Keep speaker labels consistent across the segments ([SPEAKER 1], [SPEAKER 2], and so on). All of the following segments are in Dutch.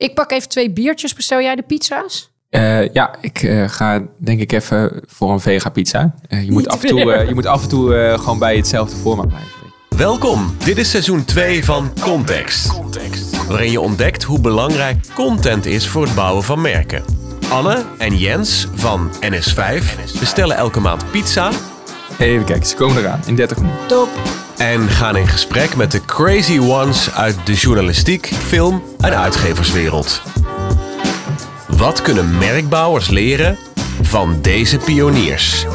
[SPEAKER 1] Ik pak even twee biertjes. Bestel jij de pizza's?
[SPEAKER 2] Eh, ja, ik eh, ga denk ik even voor een vega pizza. Eh, je, moet af en toe, eh, je moet af en toe eh, gewoon bij hetzelfde format blijven.
[SPEAKER 3] Welkom, dit is seizoen 2 van Context. Waarin je ontdekt hoe belangrijk content is voor het bouwen van merken. Anne en Jens van NS5 bestellen elke maand pizza
[SPEAKER 2] Even kijken, ze komen eraan in 30 minuten.
[SPEAKER 1] Top.
[SPEAKER 3] en gaan in gesprek met de crazy ones uit de journalistiek, film en uitgeverswereld. Wat kunnen merkbouwers leren van deze pioniers?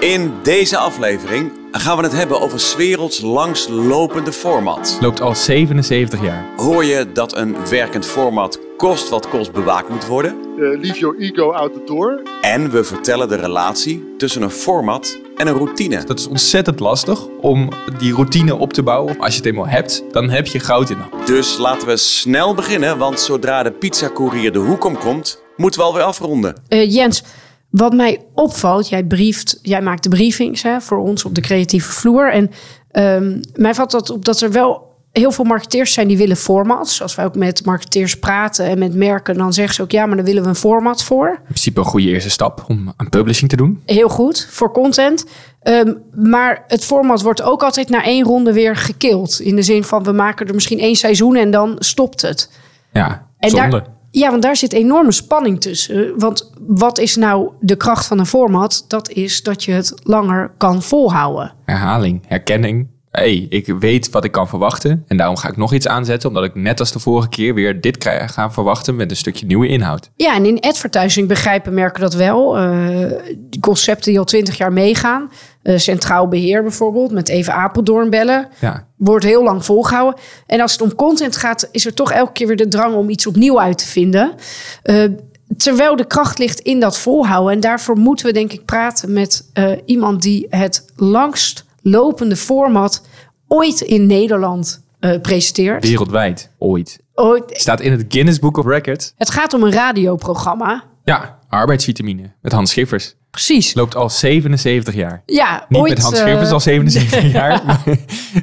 [SPEAKER 4] In deze aflevering gaan we het hebben over 's werelds langslopende format.
[SPEAKER 2] Loopt al 77 jaar.
[SPEAKER 4] Hoor je dat een werkend format kost wat kost bewaakt moet worden?
[SPEAKER 5] Uh, leave your ego out the door.
[SPEAKER 4] En we vertellen de relatie tussen een format en een routine.
[SPEAKER 2] Dat is ontzettend lastig om die routine op te bouwen. Als je het eenmaal hebt, dan heb je goud in handen.
[SPEAKER 4] Dus laten we snel beginnen, want zodra de pizzacourier de hoek om komt, moeten we alweer afronden.
[SPEAKER 1] Eh, Jens, wat mij opvalt, jij brieft, jij maakt de briefings hè, voor ons op de creatieve vloer. En ehm, mij valt dat op dat er wel heel veel marketeers zijn die willen formats. Als wij ook met marketeers praten en met merken, dan zeggen ze ook ja, maar daar willen we een format voor.
[SPEAKER 2] In principe een goede eerste stap om aan publishing te doen.
[SPEAKER 1] Heel goed voor content. Ehm, maar het format wordt ook altijd na één ronde weer gekild. In de zin van we maken er misschien één seizoen en dan stopt het.
[SPEAKER 2] Ja,
[SPEAKER 1] En
[SPEAKER 2] zonde.
[SPEAKER 1] daar, ja, want daar zit enorme spanning tussen. Want wat is nou de kracht van een format? Dat is dat je het langer kan volhouden.
[SPEAKER 2] Herhaling, herkenning. Hey, ik weet wat ik kan verwachten. En daarom ga ik nog iets aanzetten. Omdat ik net als de vorige keer weer dit krijg, ga verwachten met een stukje nieuwe inhoud.
[SPEAKER 1] Ja, en in advertising begrijpen merken dat wel. Eh, die concepten die al twintig jaar meegaan. Eh, centraal beheer bijvoorbeeld, met even Apeldoorn bellen.
[SPEAKER 2] Ja,
[SPEAKER 1] Wordt heel lang volgehouden. En als het om content gaat, is er toch elke keer weer de drang om iets opnieuw uit te vinden. Eh, terwijl de kracht ligt in dat volhouden. En daarvoor moeten we denk ik praten met iemand die het langst lopende format ooit in Nederland eh, presenteert.
[SPEAKER 2] wereldwijd, ooit.
[SPEAKER 1] Ooit.
[SPEAKER 2] Staat in het Guinness Book of Records.
[SPEAKER 1] Het gaat om een radioprogramma.
[SPEAKER 2] Ja, arbeidsvitamine met Hans Schiffers.
[SPEAKER 1] Precies.
[SPEAKER 2] Loopt al 77 jaar.
[SPEAKER 1] Ja,
[SPEAKER 2] Niet
[SPEAKER 1] ooit,
[SPEAKER 2] met Hans
[SPEAKER 1] eh,
[SPEAKER 2] Schiffers al 77 jaar. Maar,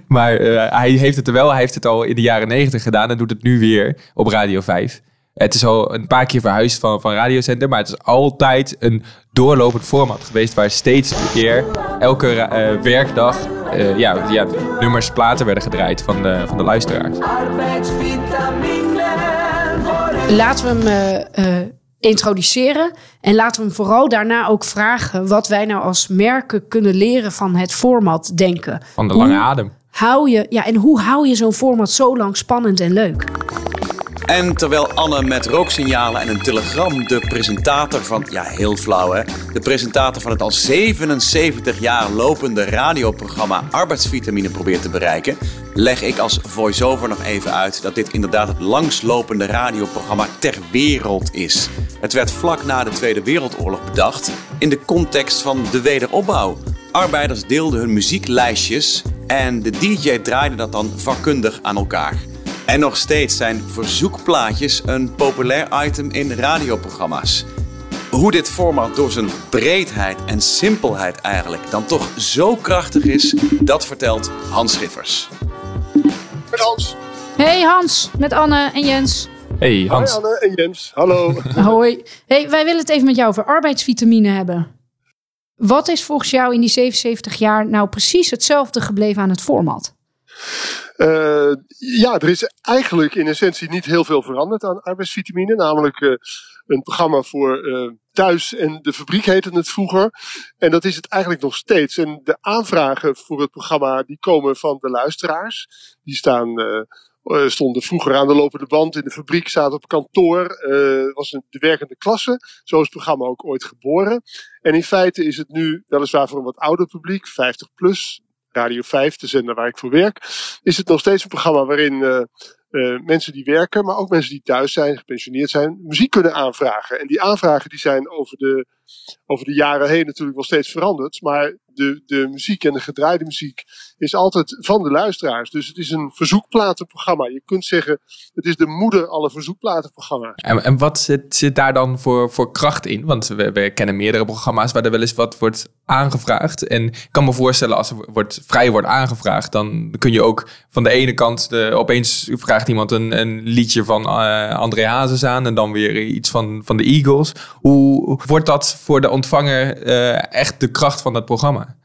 [SPEAKER 2] maar, eh, hij heeft het er wel. Hij heeft het al in de jaren 90 gedaan en doet het nu weer op Radio 5. Het is al een paar keer verhuisd van, van radiocenter, maar het is altijd een doorlopend format geweest waar steeds weer elke eh, werkdag eh, ja, ja, nummers, platen werden gedraaid van de, van de luisteraars.
[SPEAKER 1] Laten we hem eh, introduceren. En laten we hem vooral daarna ook vragen wat wij nou als merken kunnen leren van het format denken.
[SPEAKER 2] Van de
[SPEAKER 1] Hoe
[SPEAKER 2] lange adem.
[SPEAKER 1] Hou je, ja, en hoe hou je zo'n format zo lang spannend en leuk?
[SPEAKER 4] En terwijl Anne met rooksignalen en een telegram de presentator van, ja heel flauw hè, de presentator van het al 77 jaar lopende radioprogramma Arbeidsvitamine probeert te bereiken, leg ik als voice-over nog even uit dat dit inderdaad het langslopende radioprogramma ter wereld is. Het werd vlak na de Tweede Wereldoorlog bedacht in de context van de wederopbouw. Arbeiders deelden hun muzieklijstjes en de DJ draaide dat dan vakkundig aan elkaar. En nog steeds zijn verzoekplaatjes een populair item in radioprogramma's. Hoe dit format door zijn breedheid en simpelheid eigenlijk dan toch zo krachtig is, dat vertelt Hans Schiffers.
[SPEAKER 5] Met Hans.
[SPEAKER 1] Hey Hans, met Anne en Jens.
[SPEAKER 2] Hey Hans,
[SPEAKER 5] Hoi Anne en Jens. Hallo.
[SPEAKER 1] Hoi. Hey, wij willen het even met jou over arbeidsvitamine hebben. Wat is volgens jou in die 77 jaar nou precies hetzelfde gebleven aan het format?
[SPEAKER 5] Eh, ja, er is eigenlijk in essentie niet heel veel veranderd aan arbeidsvitamine. Namelijk eh, een programma voor eh, thuis en de fabriek heette het vroeger. En dat is het eigenlijk nog steeds. En de aanvragen voor het programma die komen van de luisteraars. Die staan, stonden vroeger aan de lopende band in de fabriek, zaten op kantoor. was een, de werkende klasse. Zo is het programma ook ooit geboren. En in feite is het nu weliswaar voor een wat ouder publiek, 50 plus, Radio 5, de zender waar ik voor werk, is het nog steeds een programma waarin eh, eh, mensen die werken, maar ook mensen die thuis zijn, gepensioneerd zijn, muziek kunnen aanvragen. En die aanvragen die zijn over de over de jaren heen natuurlijk wel steeds veranderd. Maar de, de muziek en de gedraaide muziek is altijd van de luisteraars. Dus het is een verzoekplatenprogramma. Je kunt zeggen, het is de moeder alle verzoekplatenprogramma's.
[SPEAKER 2] En, en wat zit, zit daar dan voor, voor kracht in? Want we, kennen meerdere programma's waar er wel eens wat wordt aangevraagd. En ik kan me voorstellen, als er wordt, vrij wordt aangevraagd, dan kun je ook van de ene kant, de, opeens vraagt iemand een, een liedje van uh, André Hazes aan en dan weer iets van, van de Eagles. Hoe wordt dat voor de ontvanger uh, echt de kracht van dat programma?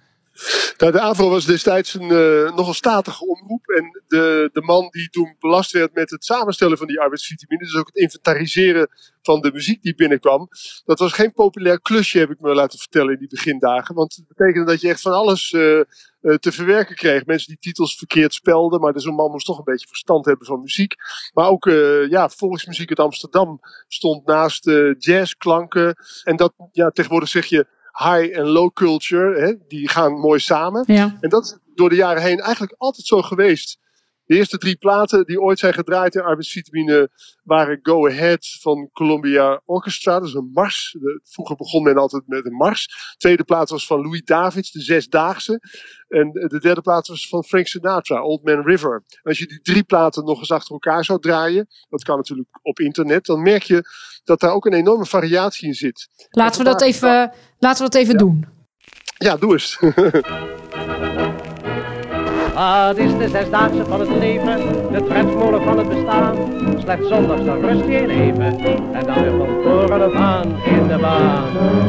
[SPEAKER 5] Nou, de AVRO was destijds een uh, nogal statige omroep. En de, de man die toen belast werd met het samenstellen van die arbeidsvitamine, dus ook het inventariseren van de muziek die binnenkwam, dat was geen populair klusje, heb ik me laten vertellen in die begindagen. Want het betekende dat je echt van alles uh, uh, te verwerken kreeg. Mensen die titels verkeerd spelden, maar zo'n man moest toch een beetje verstand hebben van muziek. Maar ook ja, volksmuziek uit Amsterdam stond naast jazzklanken. En dat, ja, tegenwoordig zeg je high en low culture, hè, die gaan mooi samen.
[SPEAKER 1] Ja.
[SPEAKER 5] En dat is door de jaren heen eigenlijk altijd zo geweest. De eerste drie platen die ooit zijn gedraaid in arbeidsvitamine waren Go Ahead van Columbia Orchestra. Dat is een mars. vroeger begon men altijd met een mars. De tweede plaat was van Louis Davids, de Zesdaagse. En de derde plaat was van Frank Sinatra, Old Man River. En als je die drie platen nog eens achter elkaar zou draaien, dat kan natuurlijk op internet, dan merk je dat daar ook een enorme variatie in zit.
[SPEAKER 1] Laten we dat even, laten we dat even
[SPEAKER 5] ja.
[SPEAKER 1] doen.
[SPEAKER 5] Ja, doe eens.
[SPEAKER 6] Wat is de zesdaagse van het leven, de tredmolen van het bestaan? Slechts zondags dan rust je even, en dan weer van voren af aan in de baan.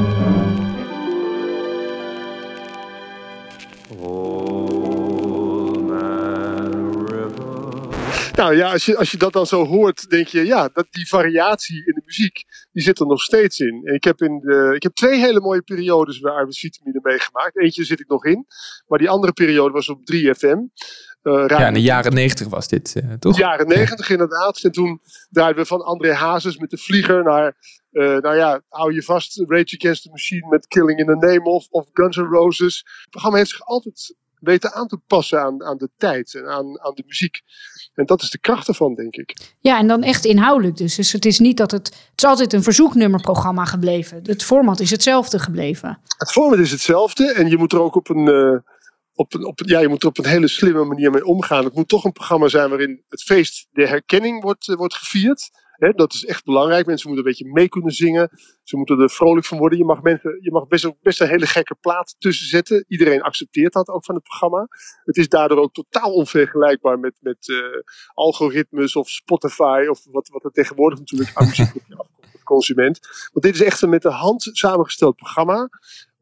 [SPEAKER 5] Nou ja, als je, als je dat dan zo hoort, denk je, ja, dat die variatie in de muziek, die zit er nog steeds in. En ik heb, in de, ik heb twee hele mooie periodes bij arbeidsvitamine meegemaakt. Eentje zit ik nog in, maar die andere periode was op 3FM.
[SPEAKER 2] Uh, ja, in de jaren negentig was dit, uh, toch?
[SPEAKER 5] De jaren negentig inderdaad. En toen draaiden we van André Hazes met de Vlieger naar, uh, nou ja, hou je vast, Rage Against the Machine met Killing in the Name of, of Guns N' Roses. Het programma heeft zich altijd weten aan te passen aan, aan de tijd en aan, aan de muziek. En dat is de kracht ervan, denk ik.
[SPEAKER 1] Ja, en dan echt inhoudelijk dus. Dus het is niet dat het... Het is altijd een verzoeknummerprogramma gebleven. Het format is hetzelfde gebleven.
[SPEAKER 5] Het format is hetzelfde en je moet er ook op een... Uh, op een, op, ja, je moet er op een hele slimme manier mee omgaan. Het moet toch een programma zijn waarin het feest de herkenning wordt, uh, wordt gevierd. Dat is echt belangrijk. Mensen moeten een beetje mee kunnen zingen. Ze moeten er vrolijk van worden. Je mag, mensen, je mag best, best een hele gekke plaat tussen zetten. Iedereen accepteert dat ook van het programma. Het is daardoor ook totaal onvergelijkbaar met, met uh, algoritmes of Spotify. Of wat, wat er tegenwoordig natuurlijk aan muziek afkomt consument. Want dit is echt een met de hand samengesteld programma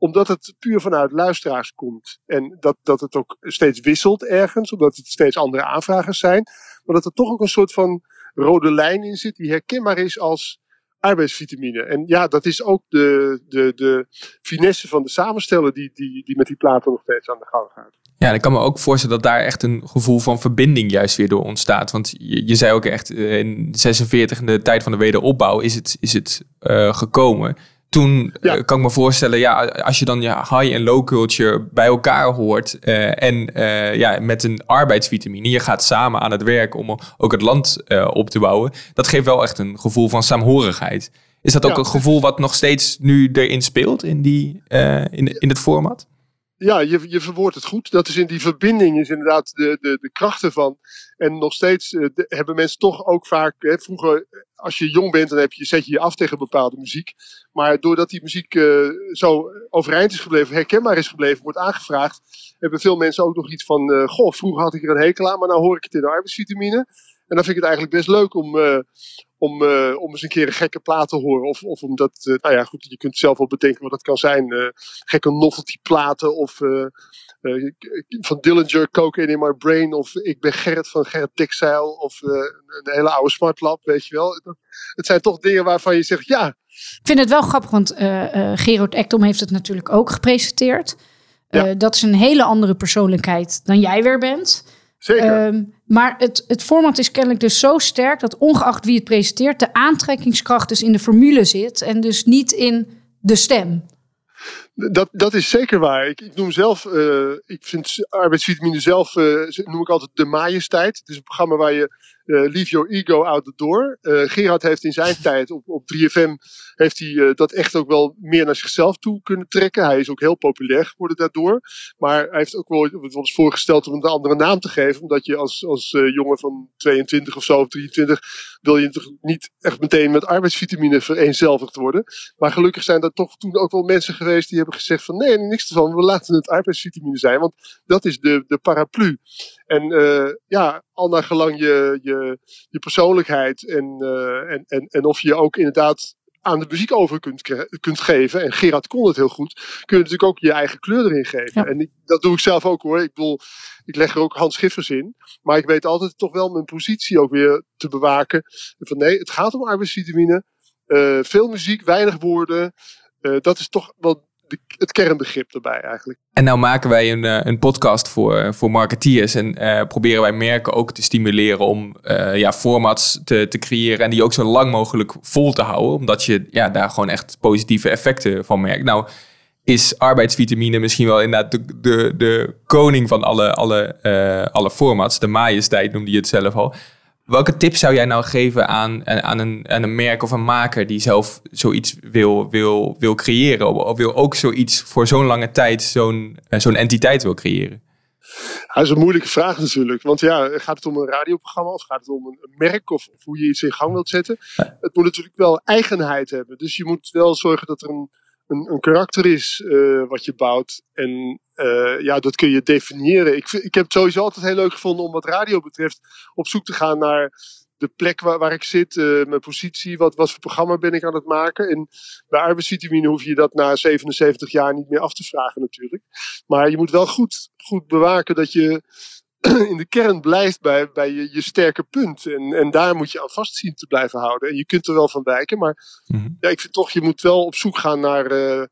[SPEAKER 5] omdat het puur vanuit luisteraars komt. En dat, dat het ook steeds wisselt ergens, omdat het steeds andere aanvragers zijn. Maar dat er toch ook een soort van rode lijn in zit die herkenbaar is als arbeidsvitamine. En ja, dat is ook de, de, de finesse van de samensteller die, die, die met die platen nog steeds aan de gang gaat.
[SPEAKER 2] Ja, ik kan me ook voorstellen dat daar echt een gevoel van verbinding juist weer door ontstaat. Want je, je zei ook echt in 46, in de tijd van de wederopbouw, is het, is het uh, gekomen toen ja. uh, kan ik me voorstellen, ja, als je dan ja, high en low culture bij elkaar hoort uh, en uh, ja, met een arbeidsvitamine, je gaat samen aan het werk om ook het land op te bouwen, dat geeft wel echt een gevoel van saamhorigheid. Is dat ook ja. een gevoel wat nog steeds nu erin speelt in, die, in, in het format?
[SPEAKER 5] Ja, je, je verwoordt het goed. Dat is in die verbinding is inderdaad de, de, de krachten van. En nog steeds de, hebben mensen toch ook vaak, hè, vroeger als je jong bent, dan heb je, zet je je af tegen bepaalde muziek. Maar doordat die muziek uh, zo overeind is gebleven, herkenbaar is gebleven, wordt aangevraagd, hebben veel mensen ook nog iets van: uh, Goh, vroeger had ik er een hekel aan, maar nu hoor ik het in de arbeidsvitamine. En dan vind ik het eigenlijk best leuk om, uh, om, om eens een keer een gekke plaat te horen. Of, of omdat, nou ja, goed, je kunt zelf wel bedenken wat dat kan zijn. gekke novelty platen of van Dillinger, Cocaine in My Brain. Of ik ben Gerrit van Gerrit Textile. Of een hele oude smartlab, weet je wel. Het zijn toch dingen waarvan je zegt ja.
[SPEAKER 1] Ik vind het wel grappig, want Gerard Ekdom heeft het natuurlijk ook gepresenteerd. Ja. Dat is een hele andere persoonlijkheid dan jij weer bent.
[SPEAKER 5] Zeker. Um,
[SPEAKER 1] maar het, het format is kennelijk dus zo sterk dat ongeacht wie het presenteert, de aantrekkingskracht dus in de formule zit en dus niet in de stem.
[SPEAKER 5] Dat, dat is zeker waar. Ik, ik noem zelf, uh, ik vind arbeidsvitamine zelf, uh, noem ik altijd de majesteit. Het is een programma waar je Uh, leave your ego out the door. Gerard heeft in zijn tijd op, op 3FM heeft hij uh, dat echt ook wel meer naar zichzelf toe kunnen trekken. Hij is ook heel populair geworden daardoor. Maar hij heeft ook wel ons voorgesteld om een andere naam te geven. Omdat je als, als jongen van 22 of zo of 23 wil je toch niet echt meteen met arbeidsvitamine vereenzelvigd worden. Maar gelukkig zijn er toch toen ook wel mensen geweest die hebben gezegd van nee, niks ervan. We laten het arbeidsvitamine zijn. Want dat is de, de paraplu. En uh, ja, al naar gelang je, je, je persoonlijkheid en, en, en, en of je ook inderdaad aan de muziek over kunt, kunt geven. En Gerard kon het heel goed. Kun je natuurlijk ook je eigen kleur erin geven. Ja. En ik, dat doe ik zelf ook hoor. Ik bedoel, ik leg er ook Hans Schiffers in. Maar ik weet altijd toch wel mijn positie ook weer te bewaken. Van nee, het gaat om arbeidsvitamine. Uh, veel muziek, weinig woorden. Uh, dat is toch wel het kernbegrip erbij eigenlijk.
[SPEAKER 2] En nou maken wij een, uh, een podcast voor, voor marketeers en uh, proberen wij merken ook te stimuleren om ja, formats te, te creëren en die ook zo lang mogelijk vol te houden, omdat je ja, daar gewoon echt positieve effecten van merkt. Nou is arbeidsvitamine misschien wel inderdaad de, de, de koning van alle, alle, alle formats, de majesteit noemde je het zelf al. Welke tips zou jij nou geven aan, aan, een, aan een merk of een maker die zelf zoiets wil, wil, wil creëren? Of wil ook zoiets voor zo'n lange tijd, zo'n zo'n entiteit wil creëren?
[SPEAKER 5] dat is een moeilijke vraag natuurlijk. Want ja, gaat het om een radioprogramma of gaat het om een, een merk of, of, hoe je iets in gang wilt zetten? Ja. Het moet natuurlijk wel eigenheid hebben. Dus je moet wel zorgen dat er een, een, karakter is uh, wat je bouwt. En uh, ja, dat kun je definiëren. Ik, ik heb het sowieso altijd heel leuk gevonden om wat radio betreft op zoek te gaan naar de plek waar, ik zit, uh, mijn positie, wat, wat voor programma ben ik aan het maken. En bij arbeidsvitamine hoef je dat na 77 jaar niet meer af te vragen natuurlijk. Maar je moet wel goed, goed bewaken dat je in de kern blijft bij, bij je, je sterke punt. En, en daar moet je aan vast zien te blijven houden. En je kunt er wel van wijken, maar mm-hmm. ja, ik vind toch, je moet wel op zoek gaan naar, uh,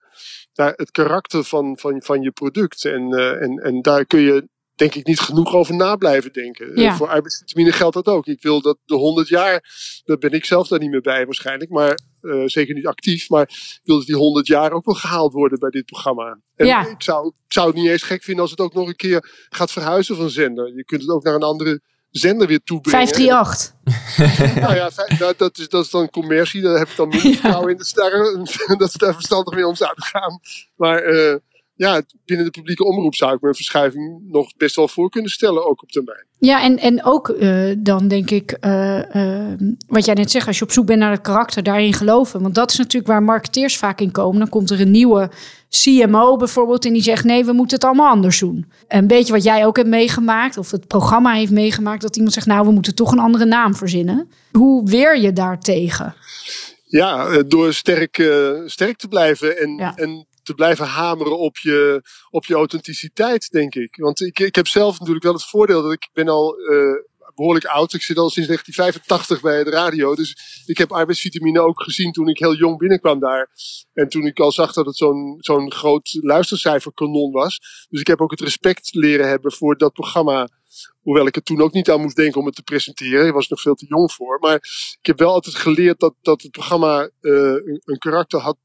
[SPEAKER 5] naar het karakter van, van, van je product. En, uh, en, en daar kun je denk ik niet genoeg over na blijven denken. Ja. Uh, voor arbeidsvitamine geldt dat ook. Ik wil dat de 100 jaar, daar ben ik zelf daar niet meer bij waarschijnlijk, maar uh, zeker niet actief, maar ik wil dat die 100 jaar ook wel gehaald worden bij dit programma. En ja. ik, zou, ik zou het niet eens gek vinden als het ook nog een keer gaat verhuizen van zender. Je kunt het ook naar een andere zender weer toebrengen.
[SPEAKER 1] 538.
[SPEAKER 5] nou ja, dat, dat, is, dat is dan commercie. Daar heb ik dan minder vertrouwen ja. in de sterren. dat ze daar verstandig mee om zouden gaan. Maar uh, ja, binnen de publieke omroep zou ik me een verschuiving nog best wel voor kunnen stellen, ook op termijn.
[SPEAKER 1] Ja, en, en ook uh, dan denk ik, uh, uh, wat jij net zegt, als je op zoek bent naar het karakter, daarin geloven. Want dat is natuurlijk waar marketeers vaak in komen. Dan komt er een nieuwe CMO bijvoorbeeld en die zegt, nee, we moeten het allemaal anders doen. Een beetje wat jij ook hebt meegemaakt, of het programma heeft meegemaakt, dat iemand zegt, nou, we moeten toch een andere naam verzinnen. Hoe weer je daartegen?
[SPEAKER 5] Ja, door sterk, sterk te blijven en, ja. en te blijven hameren op je, op je authenticiteit, denk ik. Want ik, ik heb zelf natuurlijk wel het voordeel dat ik ben al uh, behoorlijk oud. Ik zit al sinds 1985 bij de radio. Dus ik heb arbeidsvitamine ook gezien toen ik heel jong binnenkwam daar. En toen ik al zag dat het zo'n zo'n groot luistercijferkanon was. Dus ik heb ook het respect leren hebben voor dat programma. Hoewel ik er toen ook niet aan moest denken om het te presenteren. Ik was nog veel te jong voor. Maar ik heb wel altijd geleerd dat, dat het programma uh, een, een karakter had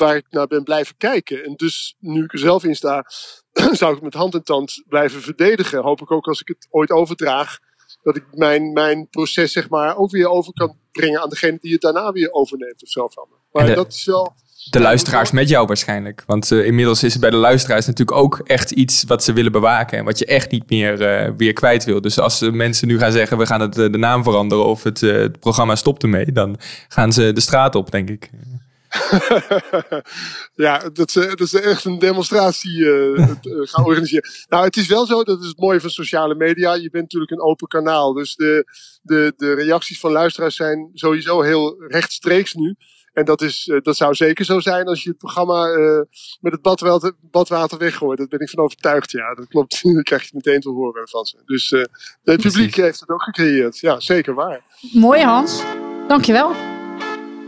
[SPEAKER 5] waar ik naar ben blijven kijken. En dus nu ik er zelf in sta, zou ik het met hand en tand blijven verdedigen. Hoop ik ook als ik het ooit overdraag, dat ik mijn, mijn proces zeg maar ook weer over kan brengen aan degene die het daarna weer overneemt of zo van me. Maar
[SPEAKER 2] de,
[SPEAKER 5] dat is wel...
[SPEAKER 2] De luisteraars met jou waarschijnlijk. Want uh, inmiddels is het bij de luisteraars natuurlijk ook echt iets wat ze willen bewaken. En wat je echt niet meer uh, weer kwijt wil. Dus als mensen nu gaan zeggen we gaan het, uh, de naam veranderen of het, het programma stopt ermee. Dan gaan ze de straat op denk ik.
[SPEAKER 5] ja, dat, dat is echt een demonstratie uh, gaan organiseren. Nou, het is wel zo, dat is het mooie van sociale media. Je bent natuurlijk een open kanaal. Dus de, de, de reacties van luisteraars zijn sowieso heel rechtstreeks nu. En dat, is, uh, dat zou zeker zo zijn als je het programma uh, met het badwater, badwater weggooit. Daar ben ik van overtuigd, ja. Dat klopt. Dan krijg je meteen te horen van ze. Dus het publiek heeft het ook gecreëerd. Ja, zeker waar.
[SPEAKER 1] Mooi Hans. Dankjewel.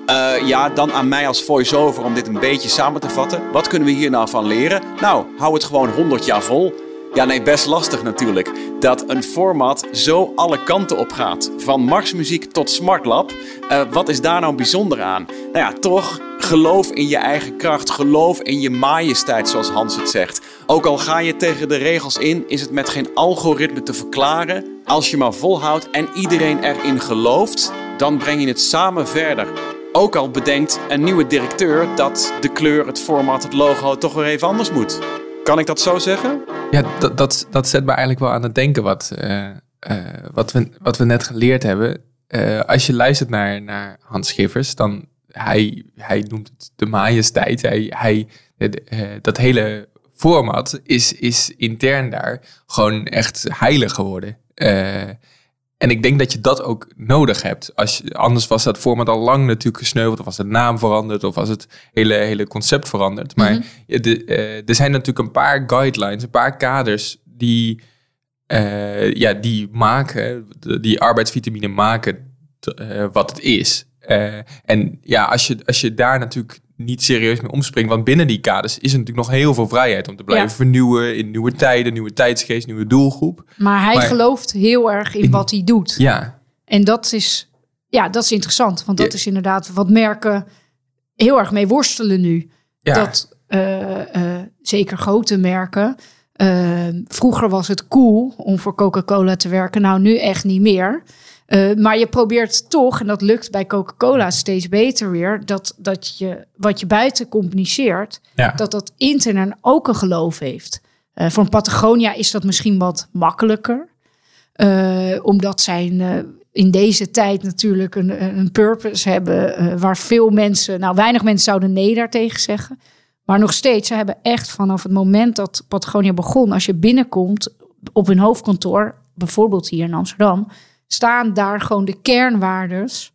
[SPEAKER 4] Uh, ja, dan aan mij als voice-over om dit een beetje samen te vatten. Wat kunnen we hier nou van leren? Nou, hou het gewoon 100 jaar vol. Ja, nee, best lastig natuurlijk. Dat een format zo alle kanten op gaat. Van marsmuziek tot smartlab. Uh, wat is daar nou bijzonder aan? Nou ja, toch geloof in je eigen kracht. Geloof in je majesteit, zoals Hans het zegt. Ook al ga je tegen de regels in, is het met geen algoritme te verklaren. Als je maar volhoudt en iedereen erin gelooft, dan breng je het samen verder. Ook al bedenkt een nieuwe directeur dat de kleur, het format, het logo toch weer even anders moet. Kan ik dat zo zeggen?
[SPEAKER 2] Ja, dat, dat, dat zet me eigenlijk wel aan het denken wat, eh, eh, wat, we, wat we net geleerd hebben. Eh, als je luistert naar, naar Hans Schiffers, dan hij, hij noemt het de majesteit. Hij, hij, dat hele format is, is intern daar gewoon echt heilig geworden. En ik denk dat je dat ook nodig hebt. Als je, anders was dat format al lang natuurlijk gesneuveld. Of was de naam veranderd. Of was het hele, hele concept veranderd. Maar mm er zijn natuurlijk een paar guidelines, een paar kaders die, uh, ja, die maken, die arbeidsvitamine maken uh, wat het is. en ja, als je, als je daar natuurlijk niet serieus mee omspringt. Want binnen die kaders is er natuurlijk nog heel veel vrijheid om te blijven vernieuwen in nieuwe tijden, nieuwe tijdsgeest, nieuwe doelgroep.
[SPEAKER 1] Maar hij gelooft heel erg in, wat hij doet.
[SPEAKER 2] Ja.
[SPEAKER 1] En dat is, ja, dat is interessant. Want dat is inderdaad wat merken heel erg mee worstelen nu. Ja. Dat uh, uh, zeker grote merken. Uh, vroeger was het cool om voor Coca-Cola te werken. Nou, nu echt niet meer. Uh, maar je probeert toch, en dat lukt bij Coca-Cola steeds beter weer, dat, dat je wat je buiten communiceert, dat dat intern ook een geloof heeft. Uh, voor een Patagonia is dat misschien wat makkelijker, uh, omdat zij in deze tijd natuurlijk een, een purpose hebben waar veel mensen, nou weinig mensen zouden nee daartegen zeggen. Maar nog steeds, ze hebben echt vanaf het moment dat Patagonia begon, als je binnenkomt op hun hoofdkantoor, bijvoorbeeld hier in Amsterdam, staan daar gewoon de kernwaardes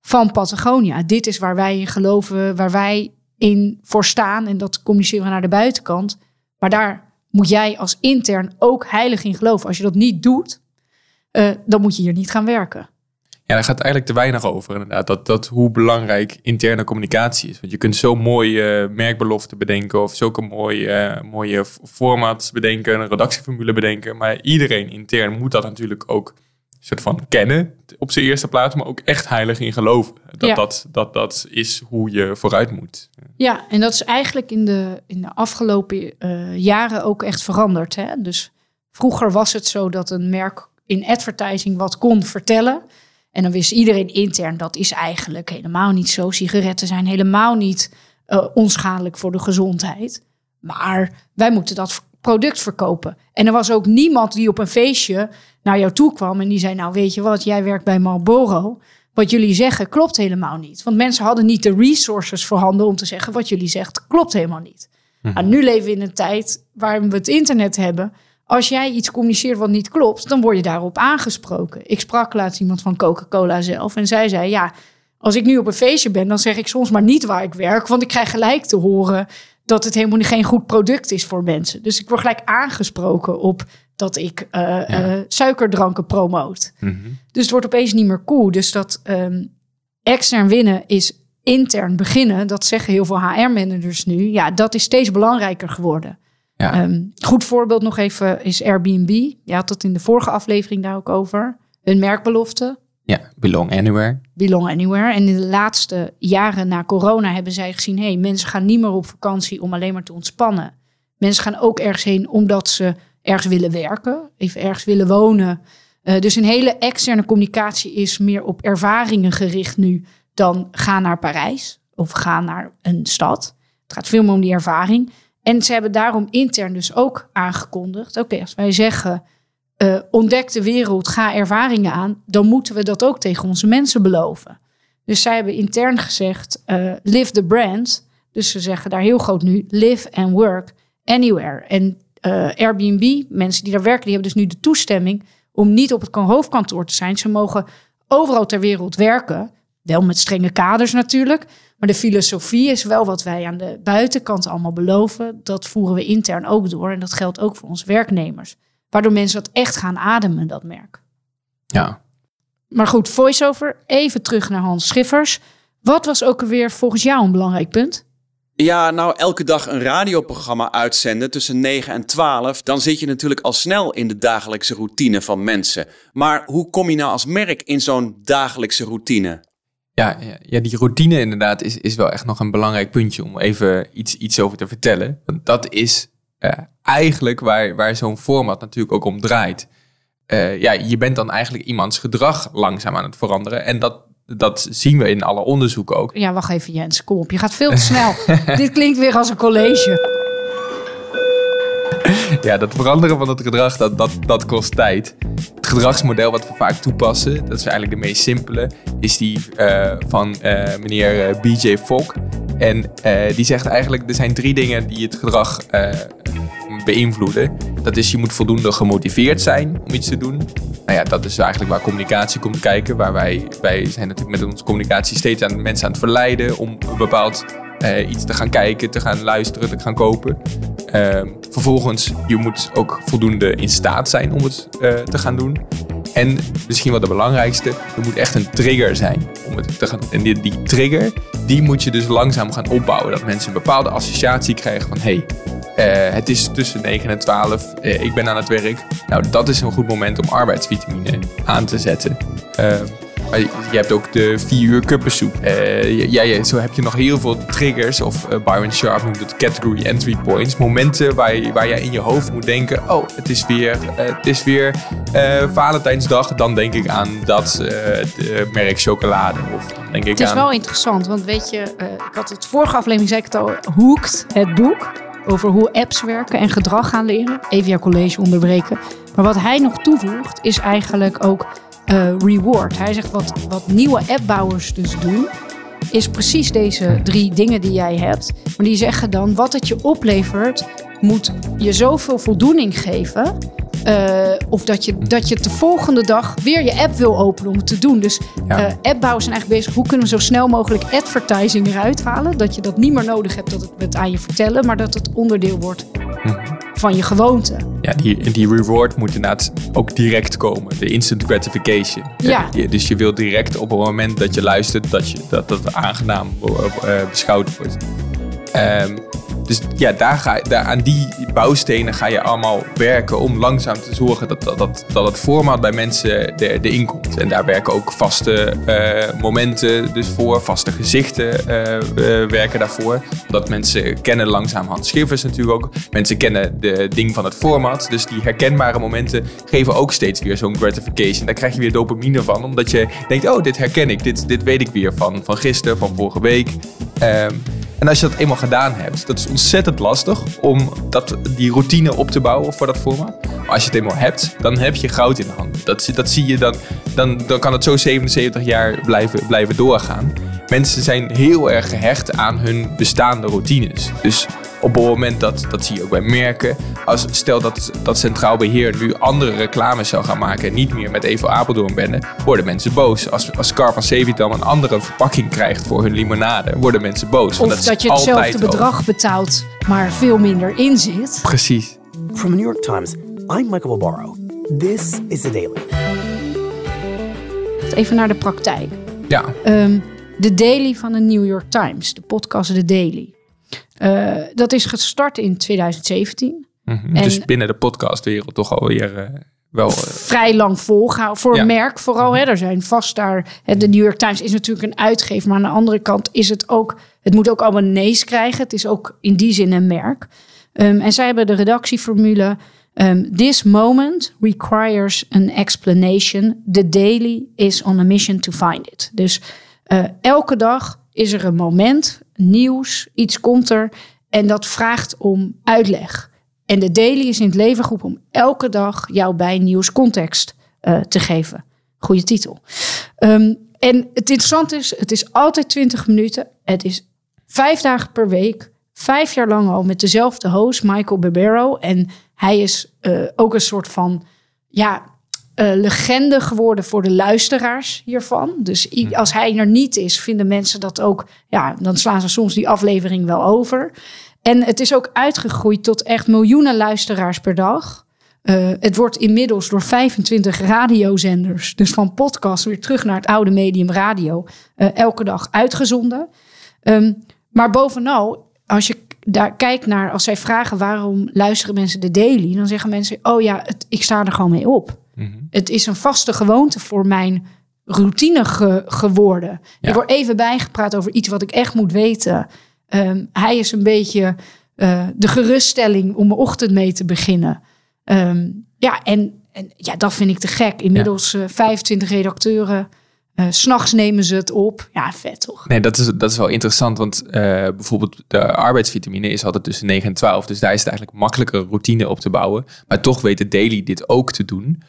[SPEAKER 1] van Patagonia. Dit is waar wij in geloven, waar wij in voor staan. En dat communiceren we naar de buitenkant. Maar daar moet jij als intern ook heilig in geloven. Als je dat niet doet, uh, dan moet je hier niet gaan werken.
[SPEAKER 2] Ja, daar gaat eigenlijk te weinig over inderdaad. Dat, dat hoe belangrijk interne communicatie is. Want je kunt zo mooie merkbeloften bedenken of zulke mooie, uh, mooie formats bedenken, een redactieformule bedenken. Maar iedereen intern moet dat natuurlijk ook soort van kennen op zijn eerste plaats, maar ook echt heilig in geloven. Dat, dat, dat, dat is hoe je vooruit moet.
[SPEAKER 1] Ja, en dat is eigenlijk in de, in de afgelopen uh, jaren ook echt veranderd. Hè? Dus vroeger was het zo dat een merk in advertising wat kon vertellen. En dan wist iedereen intern, dat is eigenlijk helemaal niet zo. Sigaretten zijn helemaal niet uh, onschadelijk voor de gezondheid. Maar wij moeten dat product verkopen. En er was ook niemand die op een feestje naar jou toe kwam en die zei: Nou, weet je wat, jij werkt bij Marlboro. Wat jullie zeggen klopt helemaal niet. Want mensen hadden niet de resources voorhanden om te zeggen: Wat jullie zegt klopt helemaal niet. Mm nu leven we in een tijd waar we het internet hebben. Als jij iets communiceert wat niet klopt, dan word je daarop aangesproken. Ik sprak laatst iemand van Coca-Cola zelf en zij zei: Ja, als ik nu op een feestje ben, dan zeg ik soms maar niet waar ik werk, want ik krijg gelijk te horen dat het helemaal geen goed product is voor mensen. Dus ik word gelijk aangesproken op dat ik uh, suikerdranken promoot. Mhm. Dus het wordt opeens niet meer cool. Dus dat um, extern winnen is intern beginnen. Dat zeggen heel veel HR-managers nu. Ja, dat is steeds belangrijker geworden. Ja. Um, goed voorbeeld nog even is Airbnb. Je had het in de vorige aflevering daar ook over. Hun merkbelofte.
[SPEAKER 2] Ja, Belong Anywhere.
[SPEAKER 1] Belong Anywhere. En in de laatste jaren na corona hebben zij gezien... hey, mensen gaan niet meer op vakantie om alleen maar te ontspannen. Mensen gaan ook ergens heen omdat ze ergens willen werken, even ergens willen wonen. Uh, dus een hele externe communicatie is meer op ervaringen gericht nu dan ga naar Parijs of ga naar een stad. Het gaat veel meer om die ervaring. En ze hebben daarom intern dus ook aangekondigd: oké, als wij zeggen uh, ontdek de wereld, ga ervaringen aan, dan moeten we dat ook tegen onze mensen beloven. Dus zij hebben intern gezegd: uh, live the brand. Dus ze zeggen daar heel groot nu: live and work anywhere. En uh, Airbnb, mensen die daar werken, die hebben dus nu de toestemming om niet op het hoofdkantoor te zijn. Ze mogen overal ter wereld werken. Wel met strenge kaders natuurlijk. Maar de filosofie is wel wat wij aan de buitenkant allemaal beloven. Dat voeren we intern ook door. En dat geldt ook voor onze werknemers. Waardoor mensen dat echt gaan ademen, dat merk.
[SPEAKER 2] Ja.
[SPEAKER 1] Maar goed, voiceover. Even terug naar Hans Schiffers. Wat was ook alweer volgens jou een belangrijk punt?
[SPEAKER 4] Ja, nou elke dag een radioprogramma uitzenden tussen 9 en 12, dan zit je natuurlijk al snel in de dagelijkse routine van mensen. Maar hoe kom je nou als merk in zo'n dagelijkse routine?
[SPEAKER 2] Ja, ja, die routine inderdaad is, is wel echt nog een belangrijk puntje om even iets, iets over te vertellen. Want dat is uh, eigenlijk waar, waar zo'n format natuurlijk ook om draait. Eh, ja, je bent dan eigenlijk iemands gedrag langzaam aan het veranderen. En dat, dat zien we in alle onderzoeken ook.
[SPEAKER 1] Ja, wacht even Jens, kom op. Je gaat veel te snel. Dit klinkt weer als een college.
[SPEAKER 2] Ja, dat veranderen van het gedrag, dat, dat, dat kost tijd. Het gedragsmodel wat we vaak toepassen, dat is eigenlijk de meest simpele, is die eh, van eh, meneer BJ Fogg. En die zegt eigenlijk, er zijn drie dingen die het gedrag beïnvloeden. Dat is, je moet voldoende gemotiveerd zijn om iets te doen. Nou ja, dat is eigenlijk waar communicatie komt kijken. Waar wij, wij zijn natuurlijk met onze communicatie steeds aan mensen aan het verleiden om een bepaald uh, iets te gaan kijken, te gaan luisteren, te gaan kopen. Uh, vervolgens, je moet ook voldoende in staat zijn om het uh, te gaan doen. En misschien wel de belangrijkste, er moet echt een trigger zijn om het te gaan En die, trigger, die moet je dus langzaam gaan opbouwen. Dat mensen een bepaalde associatie krijgen van... hey, het is tussen 9 en 12, ik ben aan het werk. Nou, dat is een goed moment om arbeidsvitamine aan te zetten. Ehm, maar je hebt ook de vier uur kuppensoep. Uh, ja, zo heb je nog heel veel triggers. Of uh, Byron Sharp noemt het category entry points. Momenten waar, je, waar in je hoofd moet denken... oh, het is weer, uh, het is weer Valentijnsdag. Dan denk ik aan dat merk chocolade. Of denk ik
[SPEAKER 1] het is wel interessant, want weet je... ik had het vorige aflevering, zei ik het al... Hooked, het boek over hoe apps werken en gedrag gaan leren. Even jouw college onderbreken. Maar wat hij nog toevoegt, is eigenlijk ook uh, reward. Hij zegt wat, wat nieuwe appbouwers dus doen, is precies deze drie dingen die jij hebt. Maar die zeggen dan, wat het je oplevert, moet je zoveel voldoening geven. Uh, of dat je, dat je de volgende dag weer je app wil openen om het te doen. Dus ja. uh, appbouwers zijn eigenlijk bezig. Hoe kunnen we zo snel mogelijk advertising eruit halen? Dat je dat niet meer nodig hebt dat het het aan je vertellen, maar dat het onderdeel wordt hm van je gewoonte.
[SPEAKER 2] Ja, die, die reward moet inderdaad ook direct komen. De instant gratification.
[SPEAKER 1] Ja.
[SPEAKER 2] dus je wil direct op het moment dat je luistert, dat je, dat, dat aangenaam uh, beschouwd wordt. Um, dus ja, daar ga, daar, aan die bouwstenen ga je allemaal werken om langzaam te zorgen dat, dat, dat, dat het format bij mensen erin komt. En daar werken ook vaste uh, momenten dus voor, vaste gezichten uh, uh, werken daarvoor. Dat mensen kennen langzaam Schiffers natuurlijk ook. Mensen kennen de ding van het format. Dus die herkenbare momenten geven ook steeds weer zo'n gratification. Daar krijg je weer dopamine van, omdat je denkt, oh, dit herken ik, dit, dit weet ik weer van, van gisteren, van vorige week. Um, en als je dat eenmaal gedaan hebt, dat is ontzettend lastig om dat, die routine op te bouwen voor dat format. Maar als je het eenmaal hebt, dan heb je goud in de hand. Dat, dat zie je dan, dan, dan kan het zo 77 jaar blijven, blijven doorgaan. Mensen zijn heel erg gehecht aan hun bestaande routines. Dus op het moment dat, dat zie je ook bij merken, als, stel dat, dat Centraal Beheer nu andere reclames zou gaan maken en niet meer met Evo Apeldoorn benden, worden mensen boos. Als, als Car van Sevitam een andere verpakking krijgt voor hun limonade, worden mensen boos.
[SPEAKER 1] Of dat, dat je hetzelfde bedrag betaalt, maar veel minder in zit.
[SPEAKER 2] Precies.
[SPEAKER 7] From the New York Times, I'm Michael Barbaro. This is The Daily.
[SPEAKER 1] Even naar de praktijk.
[SPEAKER 2] Ja.
[SPEAKER 1] Um, de Daily van de New York Times, de podcast The Daily. Uh, dat is gestart in 2017.
[SPEAKER 2] Mm -hmm. dus binnen de podcastwereld toch alweer uh, wel... Uh...
[SPEAKER 1] Vrij lang volgehouden. Voor ja. een merk vooral. Hè, er zijn vast daar... Hè, de New York Times is natuurlijk een uitgever. Maar aan de andere kant is het ook... Het moet ook allemaal nees krijgen. Het is ook in die zin een merk. Um, en zij hebben de redactieformule... Um, this moment requires an explanation. The daily is on a mission to find it. Dus elke dag is er een moment, nieuws, iets komt er en dat vraagt om uitleg. En de daily is in het leven geroepen om elke dag jou bij nieuws context uh, te geven. Goede titel. Um, en het interessante is, het is altijd 20 minuten. Het is vijf dagen per week. Vijf jaar lang al met dezelfde host, Michael Barbero. En hij is uh, ook een soort van ja, uh, legende geworden voor de luisteraars hiervan. Dus
[SPEAKER 2] Hmm.
[SPEAKER 1] als hij er niet is, vinden mensen dat ook. Ja, dan slaan ze soms die aflevering wel over. En het is ook uitgegroeid tot echt miljoenen luisteraars per dag. Uh, het wordt inmiddels door 25 radiozenders, dus van podcast weer terug naar het oude medium radio, uh, elke dag uitgezonden. Um, maar bovenal, als je daar kijkt naar, als zij vragen waarom luisteren mensen de daily, dan zeggen mensen: Oh ja, het, ik sta er gewoon mee op.
[SPEAKER 2] Mm -hmm.
[SPEAKER 1] Het is een vaste gewoonte voor mijn routine ge geworden.
[SPEAKER 2] Ja.
[SPEAKER 1] Ik word even bijgepraat over iets wat ik echt moet weten. Um, hij is een beetje eh, de geruststelling om mijn ochtend mee te beginnen. Ehm, ja, en, en ja, dat vind ik te gek. Inmiddels eh 25 redacteuren. eh, S S'nachts nemen ze het op. Ja, vet toch?
[SPEAKER 2] Nee, dat is, dat is wel interessant, want eh, bijvoorbeeld de arbeidsvitamine is altijd tussen 9 en 12. Dus daar is het eigenlijk makkelijker routine op te bouwen. Maar toch weet de Daily dit ook te doen eh,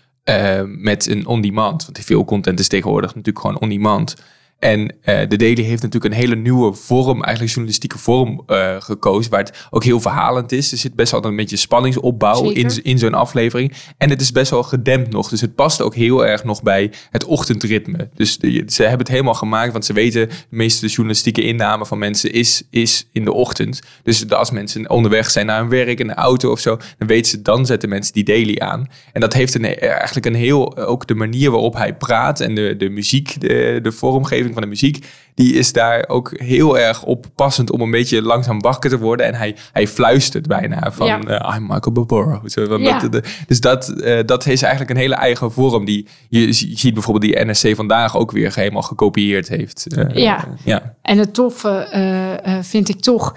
[SPEAKER 2] met een on-demand. Want veel content is tegenwoordig natuurlijk gewoon on-demand. En eh, de Daily heeft natuurlijk een hele nieuwe vorm, eigenlijk journalistieke vorm eh, gekozen, waar het ook heel verhalend is. Er zit best wel een beetje spanningsopbouw in, in zo'n aflevering. En het is best wel gedempt nog. Dus het past ook heel erg nog bij het ochtendritme. Dus de- ze hebben het helemaal gemaakt, want ze weten de meeste journalistieke inname van mensen is, is in de ochtend. Dus als mensen onderweg zijn naar hun werk in de auto of zo, dan weten ze, dan zetten mensen die daily aan. En dat heeft een, eigenlijk een heel, ook de manier waarop hij praat en de, de muziek, de, de vormgeving van de muziek, die is daar ook heel erg op passend om een beetje langzaam wakker te worden. En hij, hij fluistert bijna van,
[SPEAKER 1] Ja.
[SPEAKER 2] eh, I'm Michael Barbaro.
[SPEAKER 1] Ja.
[SPEAKER 2] dus dat, eh, dat is eigenlijk een hele eigen vorm die je, je ziet bijvoorbeeld die NSC vandaag ook weer helemaal gekopieerd heeft. Eh,
[SPEAKER 1] Ja.
[SPEAKER 2] ja.
[SPEAKER 1] En het toffe vind ik toch.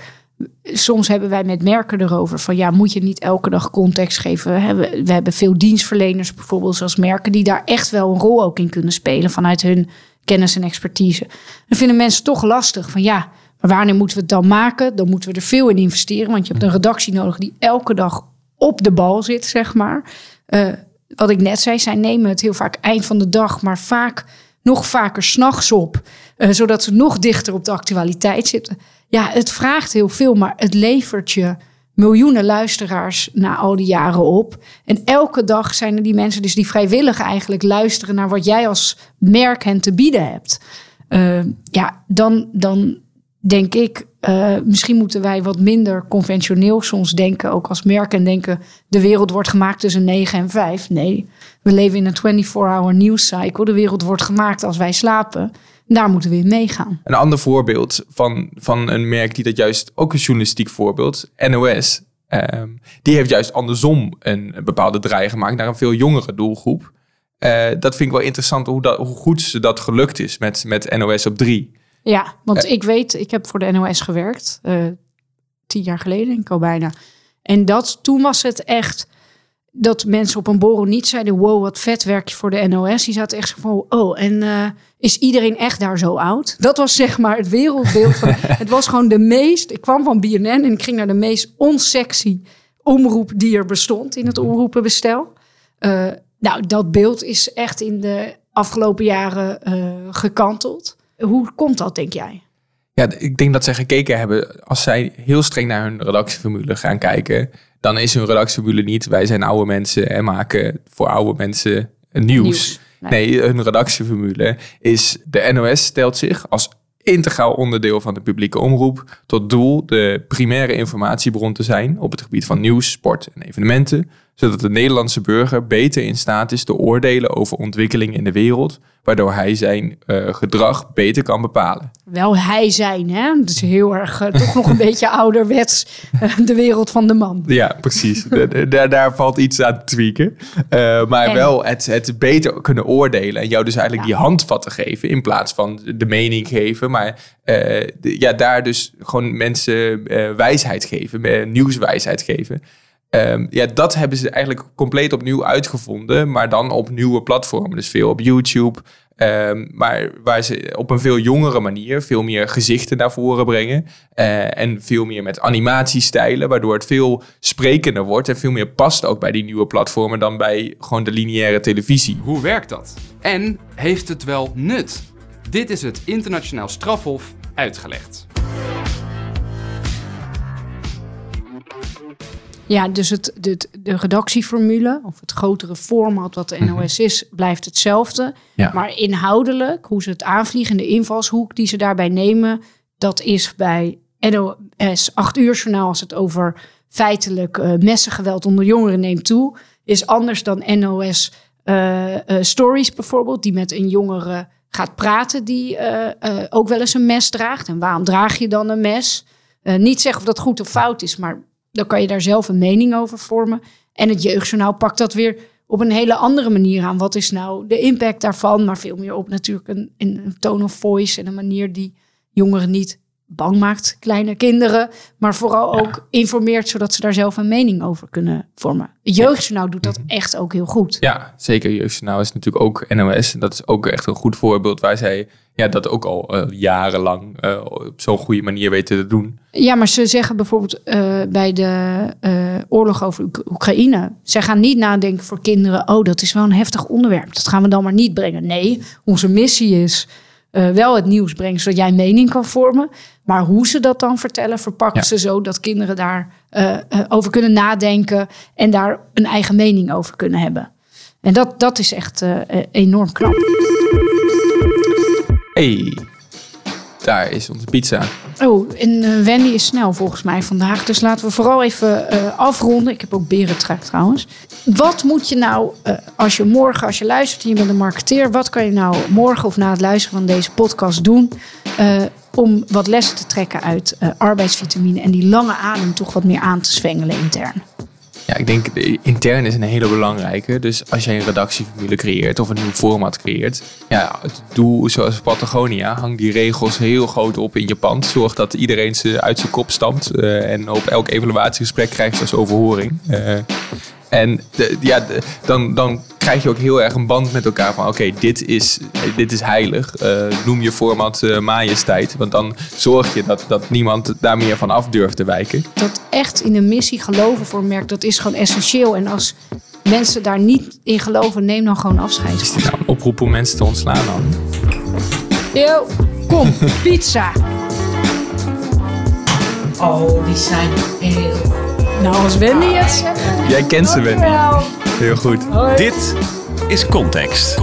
[SPEAKER 1] Soms hebben wij met merken erover van ja, moet je niet elke dag context geven? We hebben, we hebben veel dienstverleners bijvoorbeeld, zoals merken, die daar echt wel een rol ook in kunnen spelen vanuit hun kennis en expertise. Dan vinden mensen toch lastig van ja, maar wanneer moeten we het dan maken? Dan moeten we er veel in investeren, want je hebt een redactie nodig die elke dag op de bal zit, zeg maar. Eh, wat ik net zei, zij nemen het heel vaak eind van de dag, maar vaak nog vaker s'nachts op, eh, zodat ze nog dichter op de actualiteit zitten. Ja, het vraagt heel veel, maar het levert je miljoenen luisteraars na al die jaren op. En elke dag zijn er die mensen dus die vrijwillig eigenlijk luisteren naar wat jij als merk hen te bieden hebt. Eh, ja, dan, dan denk ik, eh, misschien moeten wij wat minder conventioneel soms denken, ook als merk, en denken de wereld wordt gemaakt tussen 9 en 5. Nee, we leven in een 24-hour news cycle. De wereld wordt gemaakt als wij slapen. Daar moeten we in meegaan.
[SPEAKER 2] Een ander voorbeeld van, van een merk die dat juist ook een journalistiek voorbeeld, NOS, ehm, die heeft juist andersom een bepaalde draai gemaakt naar een veel jongere doelgroep. Eh, dat vind ik wel interessant hoe, dat, hoe goed ze dat gelukt is met, met NOS op 3.
[SPEAKER 1] Ja, want ik weet, ik heb voor de NOS gewerkt. eh, tien jaar geleden, denk ik al bijna. En dat, toen was het echt dat mensen op een borrel niet zeiden... wow, wat vet werk je voor de NOS. Die zaten echt zo van, oh, en eh, is iedereen echt daar zo oud? Dat was zeg maar het wereldbeeld. Van, het was gewoon de meest... Ik kwam van BNN en ik ging naar de meest onsexy omroep die er bestond... in het omroepenbestel. Eh, nou, dat beeld is echt in de afgelopen jaren eh, gekanteld. Hoe komt dat, denk jij?
[SPEAKER 2] Ja, ik denk dat zij gekeken hebben, als zij heel streng naar hun redactieformule gaan kijken, dan is hun redactieformule niet, wij zijn oude mensen en maken voor oude mensen nieuws.
[SPEAKER 1] Nieuws.
[SPEAKER 2] Nee. hun redactieformule is, de NOS stelt zich als integraal onderdeel van de publieke omroep tot doel de primaire informatiebron te zijn op het gebied van nieuws, sport en evenementen, zodat de Nederlandse burger beter in staat is te oordelen over ontwikkelingen in de wereld, waardoor hij zijn eh, gedrag beter kan bepalen.
[SPEAKER 1] Wel hij zijn, hè? Dat is heel erg, eh, toch nog een beetje ouderwets, eh, de wereld van de man.
[SPEAKER 2] Ja, precies. Da- da- daar, daar valt iets aan te tweaken. Maar
[SPEAKER 1] En-
[SPEAKER 2] wel het, het beter kunnen oordelen. En jou dus eigenlijk
[SPEAKER 1] Ja.
[SPEAKER 2] die handvatten geven. In plaats van de mening geven. Maar de- ja, daar dus gewoon mensen wijsheid geven. nieuwswijsheid geven. Ehm, ja, dat hebben ze eigenlijk compleet opnieuw uitgevonden. Maar dan op nieuwe platformen. Dus veel op YouTube. Ehm, maar waar ze op een veel jongere manier veel meer gezichten naar voren brengen. eh, en veel meer met animatiestijlen, waardoor het veel sprekender wordt. En veel meer past ook bij die nieuwe platformen dan bij gewoon de lineaire televisie.
[SPEAKER 8] Hoe werkt dat? En heeft het wel nut? Dit is het Internationaal Strafhof uitgelegd.
[SPEAKER 1] Ja, dus het, de, de redactieformule, of het grotere format wat de NOS is, blijft hetzelfde.
[SPEAKER 2] Ja.
[SPEAKER 1] Maar inhoudelijk, hoe ze het aanvliegen, de invalshoek die ze daarbij nemen, dat is bij NOS 8 uur journaal als het over feitelijk eh, messengeweld onder jongeren neemt toe, is anders dan NOS eh, eh, Stories bijvoorbeeld, die met een jongere gaat praten die ook wel eens een mes draagt. En waarom draag je dan een mes? Niet zeggen of dat goed of fout is, maar dan kan je daar zelf een mening over vormen. En het jeugdjournaal pakt dat weer op een hele andere manier aan. Wat is nou de impact daarvan? Maar veel meer op natuurlijk een, een tone of voice en een manier die jongeren niet bang maakt kleine kinderen, maar vooral ook informeert zodat ze daar zelf een mening over kunnen vormen. Jeugdjournaal doet dat echt ook heel goed.
[SPEAKER 2] Ja, zeker. Jeugdjournaal is natuurlijk ook NOS. En dat is ook echt een goed voorbeeld waar zij ja, dat ook al eh, jarenlang eh, op zo'n goede manier weten te doen.
[SPEAKER 1] Ja, maar ze zeggen bijvoorbeeld eh, bij de oorlog over Oek- Oekraïne. Zij gaan niet nadenken voor kinderen. Oh, dat is wel een heftig onderwerp. Dat gaan we dan maar niet brengen. Nee, onze missie is eh, wel het nieuws brengen zodat jij mening kan vormen. Maar hoe ze dat dan vertellen, verpakken
[SPEAKER 2] Ja.
[SPEAKER 1] ze zo dat kinderen daar eh, eh, over kunnen nadenken en daar een eigen mening over kunnen hebben. En dat, dat is echt enorm knap.
[SPEAKER 2] hey, daar is onze pizza.
[SPEAKER 1] Oh, en eh, Wendy is snel volgens mij vandaag. Dus laten we vooral even eh, afronden. Ik heb ook berentrek trouwens. Wat moet je nou, eh, als je morgen, als je luistert je bent een marketeer... wat kan je nou morgen of na het luisteren van deze podcast doen... om wat lessen te trekken uit arbeidsvitamine... en die lange adem toch wat meer aan te zwengelen intern?
[SPEAKER 2] Ja, ik denk de intern is een hele belangrijke. Dus als jij een redactieformule creëert of een nieuw format creëert. Ja, het zoals Patagonia, hang die regels heel groot op in je pand. Zorg dat iedereen ze uit zijn kop stampt. eh, en op elk evaluatiegesprek krijgt ze als overhoring. Eh, en de- ja, de- dan, dan krijg je ook heel erg een band met elkaar van... oké, dit, is, dit is heilig. Eh, noem je format eh, majesteit. Want dan zorg je dat, dat niemand daar meer van af durft te wijken.
[SPEAKER 1] Dat echt in de missie geloven voor een merk, dat is gewoon essentieel. En als mensen daar niet in geloven, neem dan gewoon afscheid.
[SPEAKER 2] Is dit nou een oproep om mensen te ontslaan dan?
[SPEAKER 1] Yo, kom, pizza. Oh, die zijn heel... Nou, als Wendy het zegt...
[SPEAKER 2] Jij kent ze, Wendy. Heel goed.
[SPEAKER 3] Dit is. Context.